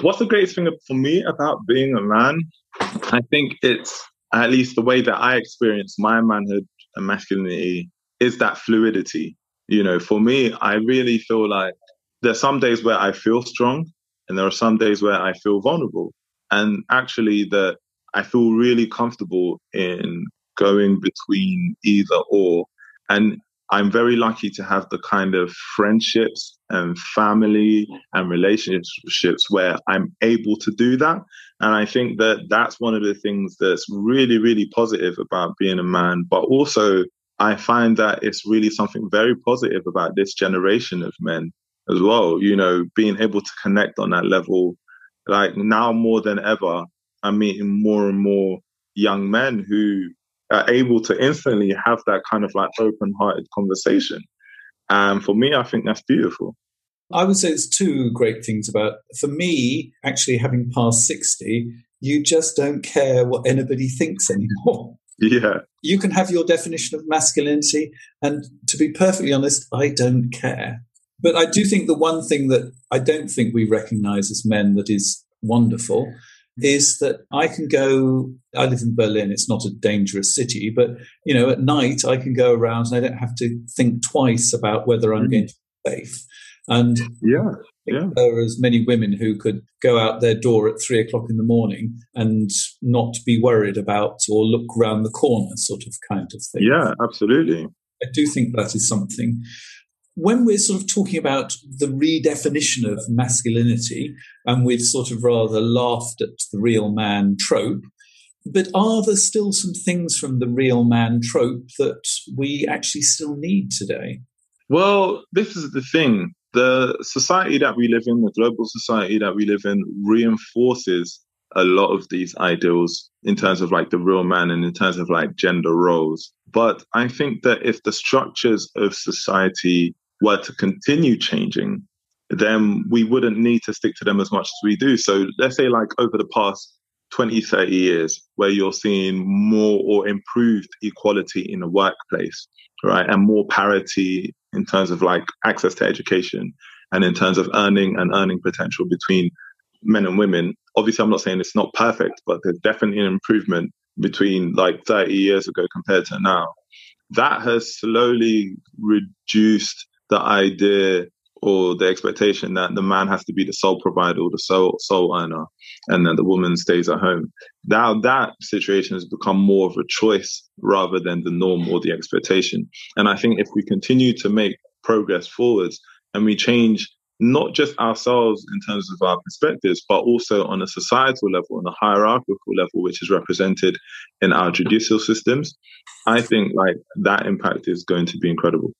What's the greatest thing for me about being a man? I think it's at least the way that I experience my manhood and masculinity is that fluidity. You know, for me, I really feel like there's some days where I feel strong and there are some days where I feel vulnerable. And actually that I feel really comfortable in going between either or. And I'm very lucky to have the kind of friendships and family and relationships where I'm able to do that. And I think that that's one of the things that's really, really positive about being a man. But also, I find that it's really something very positive about this generation of men as well. You know, being able to connect on that level, like now more than ever, I'm meeting more and more young men who are able to instantly have that kind of like open hearted conversation. And for me, I think that's beautiful. I would say it's two great things about, for me, actually having passed 60, you just don't care what anybody thinks anymore. Yeah. You can have your definition of masculinity. And to be perfectly honest, I don't care. But I do think the one thing that I don't think we recognize as men that is wonderful is that I can go, I live in Berlin, it's not a dangerous city, but you know, at night I can go around and I don't have to think twice about whether I'm mm. going to be safe. And yeah, yeah. there are as many women who could go out their door at three o'clock in the morning and not be worried about or look round the corner, sort of kind of thing. Yeah, absolutely. I do think that is something when we're sort of talking about the redefinition of masculinity, and we've sort of rather laughed at the real man trope, but are there still some things from the real man trope that we actually still need today? Well, this is the thing. The society that we live in, the global society that we live in, reinforces a lot of these ideals in terms of like the real man and in terms of like gender roles. But I think that if the structures of society were to continue changing, then we wouldn't need to stick to them as much as we do. So let's say like over the past 20, 30 years, where you're seeing more or improved equality in the workplace, right? And more parity in terms of like access to education and in terms of earning and earning potential between men and women. Obviously, I'm not saying it's not perfect, but there's definitely an improvement between like 30 years ago compared to now. That has slowly reduced the idea or the expectation that the man has to be the sole provider or the sole sole earner and that the woman stays at home. Now that situation has become more of a choice rather than the norm or the expectation. And I think if we continue to make progress forwards and we change not just ourselves in terms of our perspectives, but also on a societal level, on a hierarchical level, which is represented in our judicial systems, I think like that impact is going to be incredible.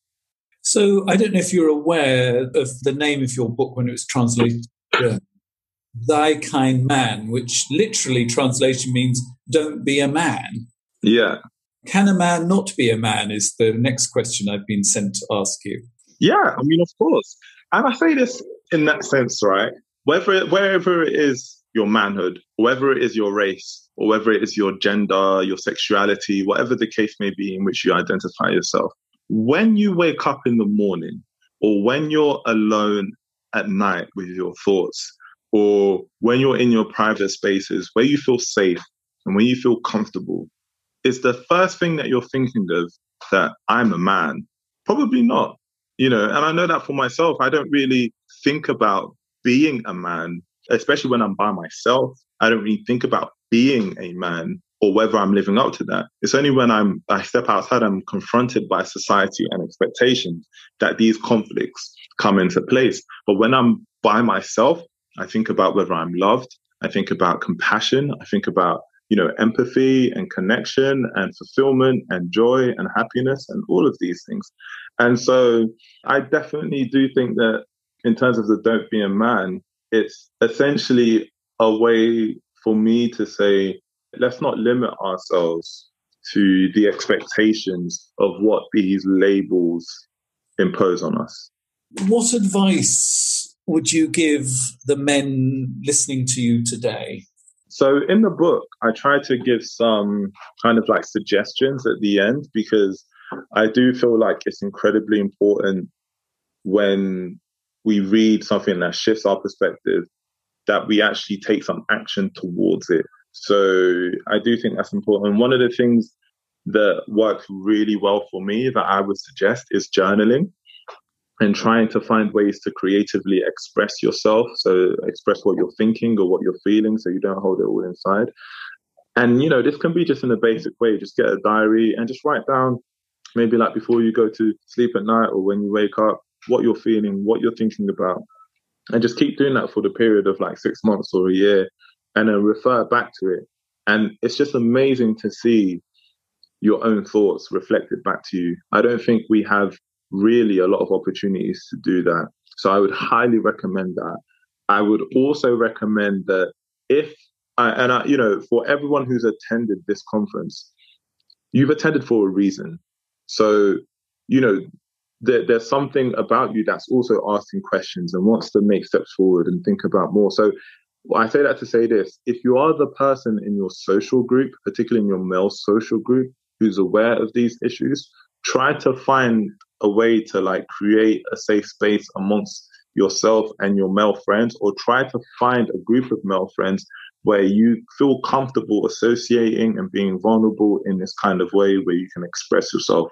So I don't know if you're aware of the name of your book when it was translated. Sei kein Mann, which literally translation means don't be a man. Yeah. Can a man not be a man? Is the next question I've been sent to ask you. Yeah, I mean, of course. And I say this in that sense, right? Whether wherever it is your manhood, whether it is your race, or whether it is your gender, your sexuality, whatever the case may be in which you identify yourself, when you wake up in the morning or when you're alone at night with your thoughts, or when you're in your private spaces where you feel safe and when you feel comfortable, is the first thing that you're thinking of that I'm a man? Probably not. You know, and I know that for myself, I don't really think about being a man, especially when I'm by myself. I don't really think about being a man or whether I'm living up to that. It's only when I'm I step outside, I'm confronted by society and expectations that these conflicts come into place. But when I'm by myself, I think about whether I'm loved. I think about compassion. I think about you know, empathy and connection and fulfillment and joy and happiness and all of these things. And so I definitely do think that in terms of the don't be a man, it's essentially a way for me to say, let's not limit ourselves to the expectations of what these labels impose on us. What advice would you give the men listening to you today? So in the book, I try to give some kind of like suggestions at the end because I do feel like it's incredibly important when we read something that shifts our perspective that we actually take some action towards it. So I do think that's important. One of the things that works really well for me that I would suggest is journaling and trying to find ways to creatively express yourself. So express what you're thinking or what you're feeling so you don't hold it all inside. And, you know, this can be just in a basic way. Just get a diary and just write down maybe like before you go to sleep at night or when you wake up, what you're feeling, what you're thinking about. And just keep doing that for the period of like six months or a year and then refer back to it. And it's just amazing to see your own thoughts reflected back to you. I don't think we have really a lot of opportunities to do that. So I would highly recommend that. I would also recommend that if, I, and I, you know, for everyone who's attended this conference, you've attended for a reason. So, you know, there, there's something about you that's also asking questions and wants to make steps forward and think about more. So I say that to say this if you are the person in your social group, particularly in your male social group, who's aware of these issues, try to find a way to like create a safe space amongst yourself and your male friends, or try to find a group of male friends where you feel comfortable associating and being vulnerable in this kind of way where you can express yourself.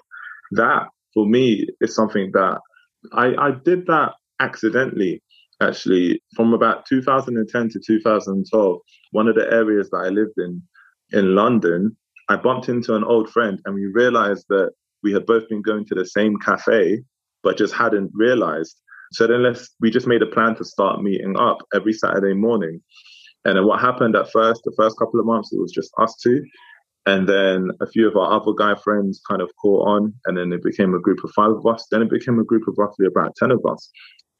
That for me is something that I, I did that accidentally actually from about 2010 to 2012 one of the areas that i lived in in london i bumped into an old friend and we realized that we had both been going to the same cafe, but just hadn't realized. So then let's, we just made a plan to start meeting up every Saturday morning. And then what happened at first, the first couple of months, it was just us two. And then a few of our other guy friends kind of caught on. And then it became a group of five of us. Then it became a group of roughly about 10 of us.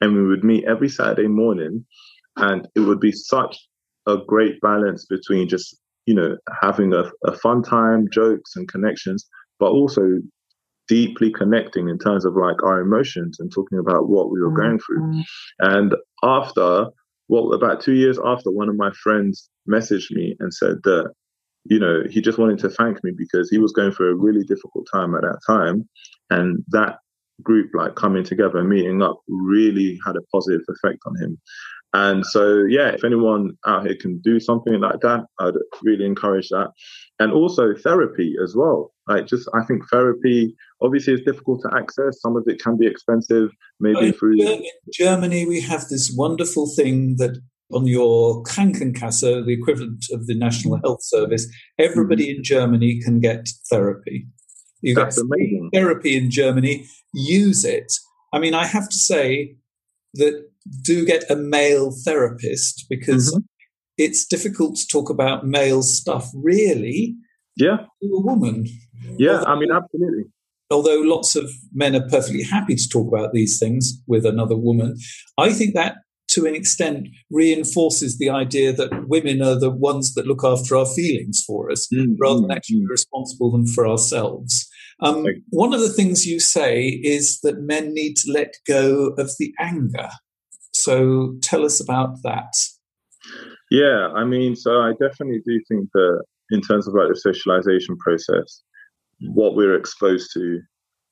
And we would meet every Saturday morning. And it would be such a great balance between just, you know, having a, a fun time, jokes and connections, but also deeply connecting in terms of like our emotions and talking about what we were going through. Mm-hmm. And after, well, about two years after, one of my friends messaged me and said that, you know, he just wanted to thank me because he was going through a really difficult time at that time. And that group, like coming together and meeting up, really had a positive effect on him. And so, yeah, if anyone out here can do something like that, I'd really encourage that. And also therapy as well. Like, just I think therapy obviously is difficult to access. Some of it can be expensive, maybe in through. In Germany, we have this wonderful thing that on your Krankenkasse, the equivalent of the National Health Service, everybody mm-hmm. in Germany can get therapy. You amazing. Therapy in Germany, use it. I mean, I have to say that do get a male therapist because mm-hmm. it's difficult to talk about male stuff really yeah to a woman yeah i mean absolutely although lots of men are perfectly happy to talk about these things with another woman, I think that to an extent reinforces the idea that women are the ones that look after our feelings for us mm-hmm. rather than actually responsible them for ourselves. Um, one of the things you say is that men need to let go of the anger. So tell us about that. Yeah, I mean, so I definitely do think that in terms of like the socialization process, what we're exposed to,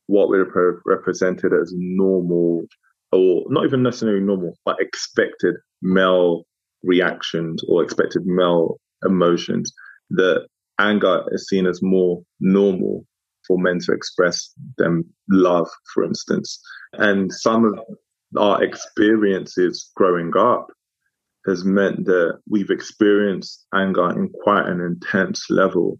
what we're represented as normal or not even necessarily normal, but expected male reactions or expected male emotions. That anger is seen as more normal for men to express them love, for instance. And some of our experiences growing up has meant that we've experienced anger in quite an intense level.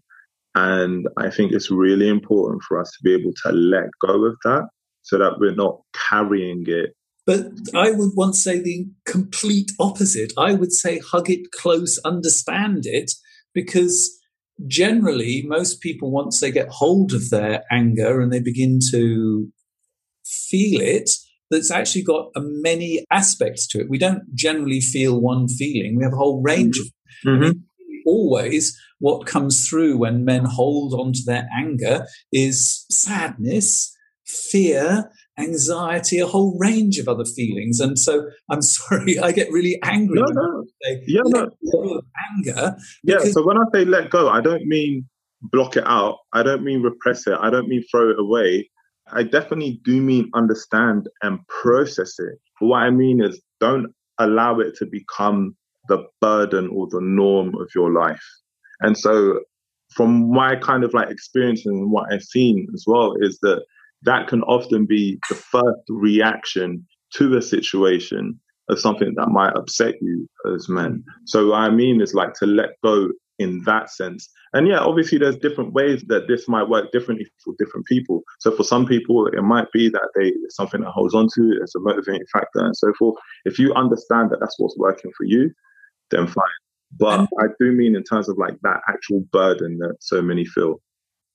And I think it's really important for us to be able to let go of that so that we're not carrying it but I would once say the complete opposite. I would say hug it close, understand it, because generally most people, once they get hold of their anger and they begin to feel it, that's actually got many aspects to it. We don't generally feel one feeling, we have a whole range mm-hmm. of. Mm-hmm. Always, what comes through when men hold on to their anger is sadness, fear, anxiety, a whole range of other feelings. And so I'm sorry, I get really angry. No, no. Say, yeah, no. anger. Yeah, so when I say let go, I don't mean block it out. I don't mean repress it. I don't mean throw it away. I definitely do mean understand and process it. But what I mean is don't allow it to become the burden or the norm of your life. And so from my kind of like experience and what I've seen as well is that that can often be the first reaction to a situation of something that might upset you as men. So I mean is like to let go in that sense. And yeah, obviously there's different ways that this might work differently for different people. So for some people, it might be that they it's something that holds on to, it's a motivating factor and so forth. If you understand that that's what's working for you, then fine. But I do mean in terms of like that actual burden that so many feel.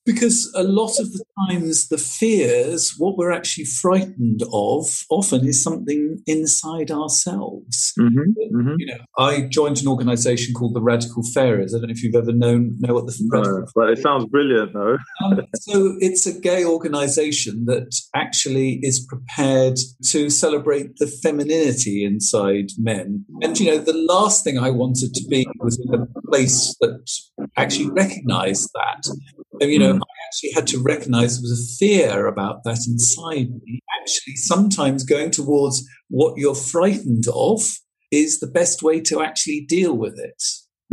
Because a lot of the times, the fears, what we're actually frightened of, often is something inside ourselves. Mm-hmm, mm-hmm. You know, I joined an organisation called the Radical Faeries. I don't know if you've ever known know what the no, but it sounds brilliant, though. um, so it's a gay organisation that actually is prepared to celebrate the femininity inside men. And you know, the last thing I wanted to be was in a place that actually recognised that. And, you know, I actually had to recognize there was a fear about that inside me. Actually, sometimes going towards what you're frightened of is the best way to actually deal with it.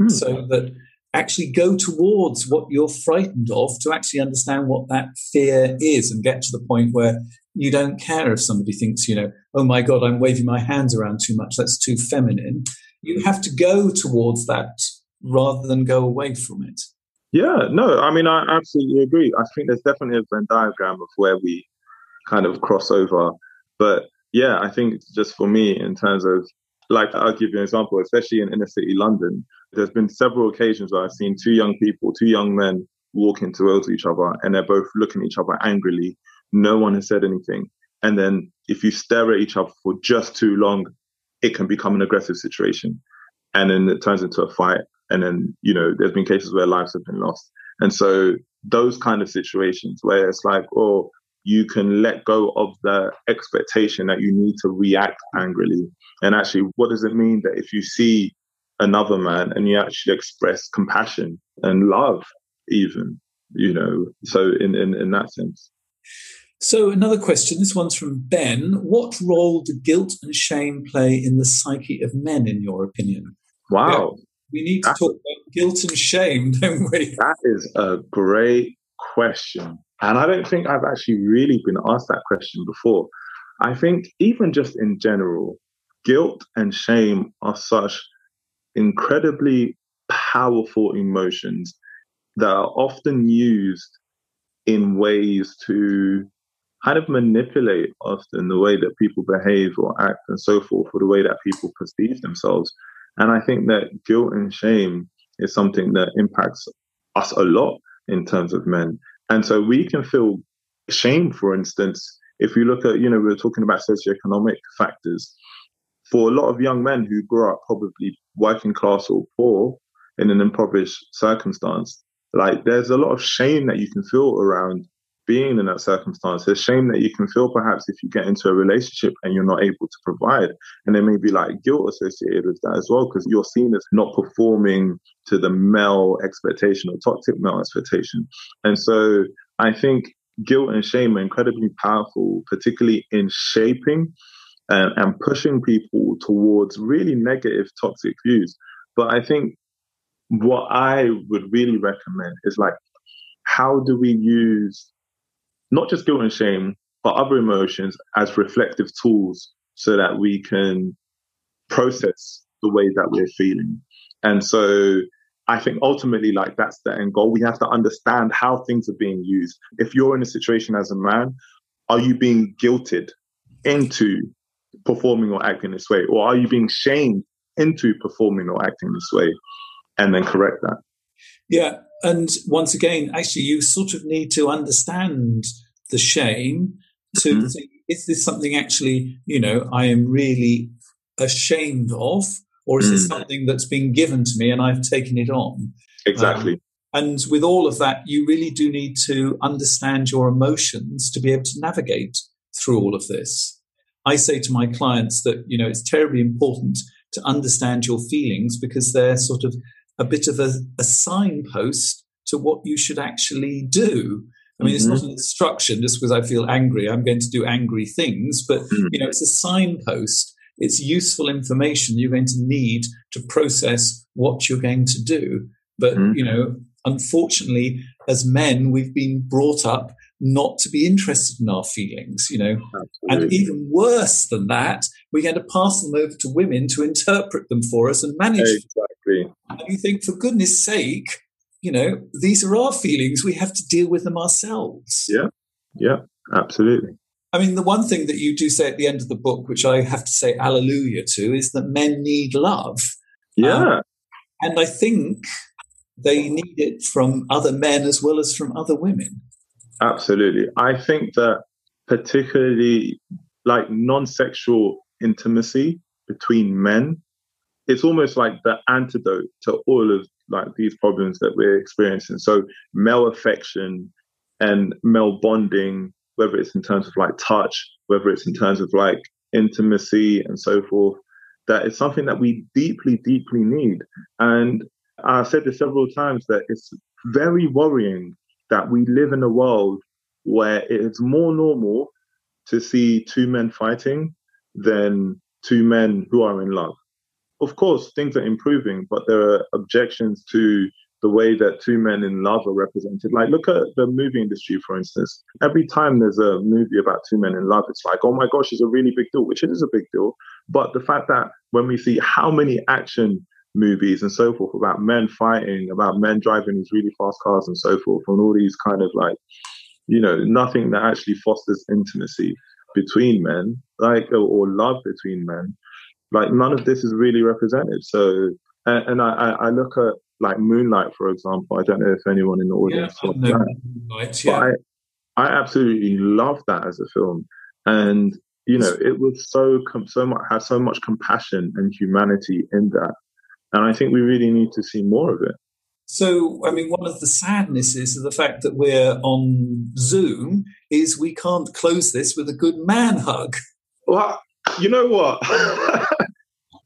Mm. So that actually go towards what you're frightened of to actually understand what that fear is and get to the point where you don't care if somebody thinks, you know, oh my God, I'm waving my hands around too much. That's too feminine. You have to go towards that rather than go away from it. Yeah, no, I mean, I absolutely agree. I think there's definitely a Venn diagram of where we kind of cross over. But yeah, I think just for me, in terms of, like, I'll give you an example, especially in inner city London, there's been several occasions where I've seen two young people, two young men walking towards each other, and they're both looking at each other angrily. No one has said anything. And then if you stare at each other for just too long, it can become an aggressive situation. And then it turns into a fight and then, you know, there's been cases where lives have been lost. And so those kind of situations where it's like, oh, you can let go of the expectation that you need to react angrily. And actually, what does it mean that if you see another man and you actually express compassion and love, even, you know, so in, in, in that sense. So, another question this one's from Ben. What role do guilt and shame play in the psyche of men, in your opinion? Wow. We need to That's, talk about guilt and shame, don't we? That is a great question. And I don't think I've actually really been asked that question before. I think, even just in general, guilt and shame are such incredibly powerful emotions that are often used in ways to kind of manipulate often the way that people behave or act and so forth, or the way that people perceive themselves. And I think that guilt and shame is something that impacts us a lot in terms of men. And so we can feel shame, for instance, if you look at, you know, we are talking about socioeconomic factors. For a lot of young men who grew up probably working class or poor in an impoverished circumstance, like there's a lot of shame that you can feel around being in that circumstance. There's shame that you can feel perhaps if you get into a relationship and you're not able to provide. And there may be like guilt associated with that as well, because you're seen as not performing to the male expectation or toxic male expectation. And so I think guilt and shame are incredibly powerful, particularly in shaping and, and pushing people towards really negative, toxic views. But I think what I would really recommend is like, how do we use not just guilt and shame, but other emotions as reflective tools so that we can process the way that we're feeling? And so I think ultimately, like that's the end goal. We have to understand how things are being used. If you're in a situation as a man, are you being guilted into performing or acting this way? Or are you being shamed into performing or acting this way? And then correct that. Yeah. And once again, actually, you sort of need to understand the shame to mm-hmm. think, is this something actually, you know, I am really ashamed of? Or is mm. this something that's been given to me and I've taken it on? Exactly. Um, and with all of that, you really do need to understand your emotions to be able to navigate through all of this. I say to my clients that, you know, it's terribly important to understand your feelings because they're sort of a bit of a, a signpost to what you should actually do. I mean, mm-hmm. it's not mm-hmm. an instruction just because I feel angry, I'm going to do angry things, but, mm-hmm. you know, it's a signpost. It's useful information you're going to need to process what you're going to do. But, mm-hmm. you know, unfortunately, as men, we've been brought up not to be interested in our feelings, you know. Absolutely. And even worse than that, we're going to pass them over to women to interpret them for us and manage exactly. Them. And you think, for goodness sake, you know, these are our feelings. We have to deal with them ourselves. Yeah. Yeah. Absolutely. I mean, the one thing that you do say at the end of the book, which I have to say hallelujah to, is that men need love. Yeah. Um, and I think they need it from other men as well as from other women. Absolutely. I think that particularly like non sexual intimacy between men, it's almost like the antidote to all of like these problems that we're experiencing. So male affection and male bonding, whether it's in terms of like touch, whether it's in terms of like intimacy and so forth, that is something that we deeply, deeply need. And I've said this several times that it's very worrying that we live in a world where it is more normal to see two men fighting than two men who are in love. Of course, things are improving, but there are objections to the way that two men in love are represented. Like, look at the movie industry, for instance. Every time there's a movie about two men in love, it's like, oh my gosh, it's a really big deal, which it is a big deal. But the fact that when we see how many action movies and so forth about men fighting, about men driving these really fast cars and so forth, and all these kind of like, you know, nothing that actually fosters intimacy between men, like, or, or love between men. Like, none of this is really represented. So, and, and I, I look at like Moonlight, for example. I don't know if anyone in the audience yeah, that. Moonlight, yeah. I, I absolutely love that as a film. And you know, it was so so much has so much compassion and humanity in that. And I think we really need to see more of it. So, I mean, one of the sadnesses of the fact that we're on Zoom is we can't close this with a good man hug. Well, you know what?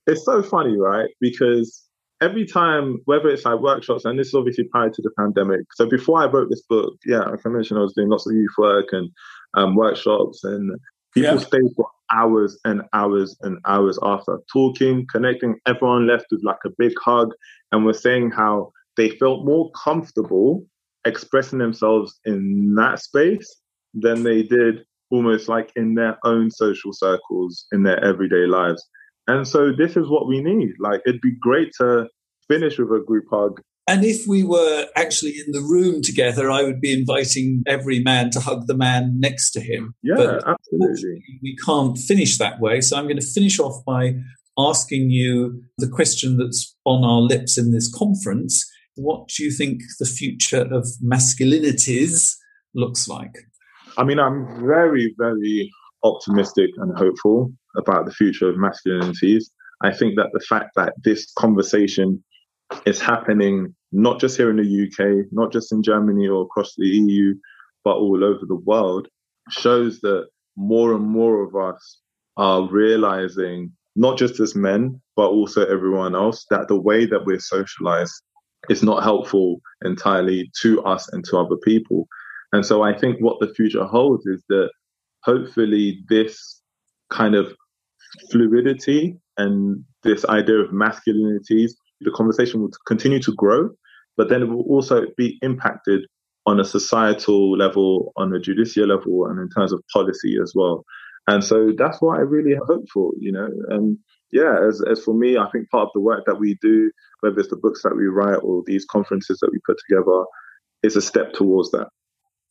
it's so funny, right? Because every time, whether it's like workshops, and this is obviously prior to the pandemic. So before I wrote this book, yeah, like I mentioned, I was doing lots of youth work and um, workshops, and people yeah. stayed for hours and hours and hours after talking, connecting. Everyone left with like a big hug and was saying how they felt more comfortable expressing themselves in that space than they did almost like in their own social circles in their everyday lives. And so this is what we need. Like it'd be great to finish with a group hug and if we were actually in the room together, I would be inviting every man to hug the man next to him. Yeah, but absolutely. We can't finish that way. So I'm going to finish off by asking you the question that's on our lips in this conference. What do you think the future of masculinities looks like? I mean, I'm very, very optimistic and hopeful about the future of masculinities. I think that the fact that this conversation is happening not just here in the UK, not just in Germany or across the EU, but all over the world, shows that more and more of us are realizing, not just as men, but also everyone else, that the way that we're socialized is not helpful entirely to us and to other people. And so I think what the future holds is that hopefully this kind of fluidity and this idea of masculinities, the conversation will continue to grow, but then it will also be impacted on a societal level, on a judicial level, and in terms of policy as well. And so that's what I really hope for, you know. And yeah, as, as for me, I think part of the work that we do, whether it's the books that we write or these conferences that we put together, is a step towards that.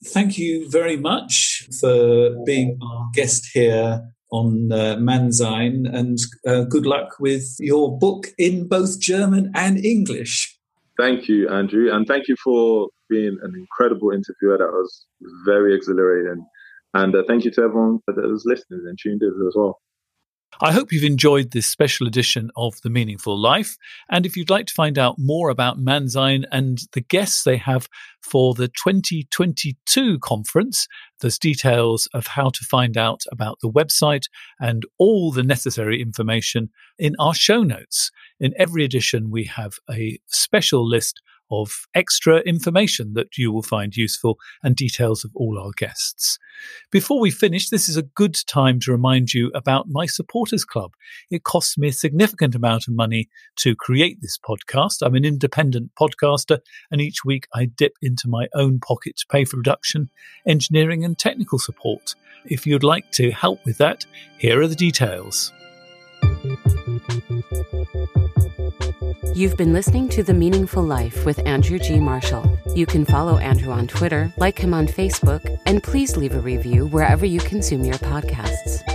Thank you very much for being our guest here on uh, Mannsein, and uh, good luck with your book in both German and English. Thank you, Andrew, and thank you for being an incredible interviewer. That was very exhilarating. And uh, thank you to everyone that was listening and tuned in as well. I hope you've enjoyed this special edition of The Meaningful Life. And if you'd like to find out more about Mannsein and the guests they have for the 2022 conference, there's details of how to find out about the website and all the necessary information in our show notes. In every edition, we have a special list of extra information that you will find useful and details of all our guests. Before we finish, this is a good time to remind you about my supporters club. It costs me a significant amount of money to create this podcast. I'm an independent podcaster, and each week I dip into my own pocket to pay for production, engineering, and technical support. If you'd like to help with that, here are the details. You've been listening to The Meaningful Life with Andrew G. Marshall. You can follow Andrew on Twitter, like him on Facebook, and please leave a review wherever you consume your podcasts.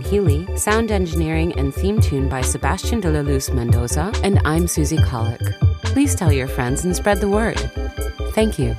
Healy. Sound engineering and theme tune by Sebastian de la Luz Mendoza. And I'm Susie Colick. Please tell your friends and spread the word. Thank you.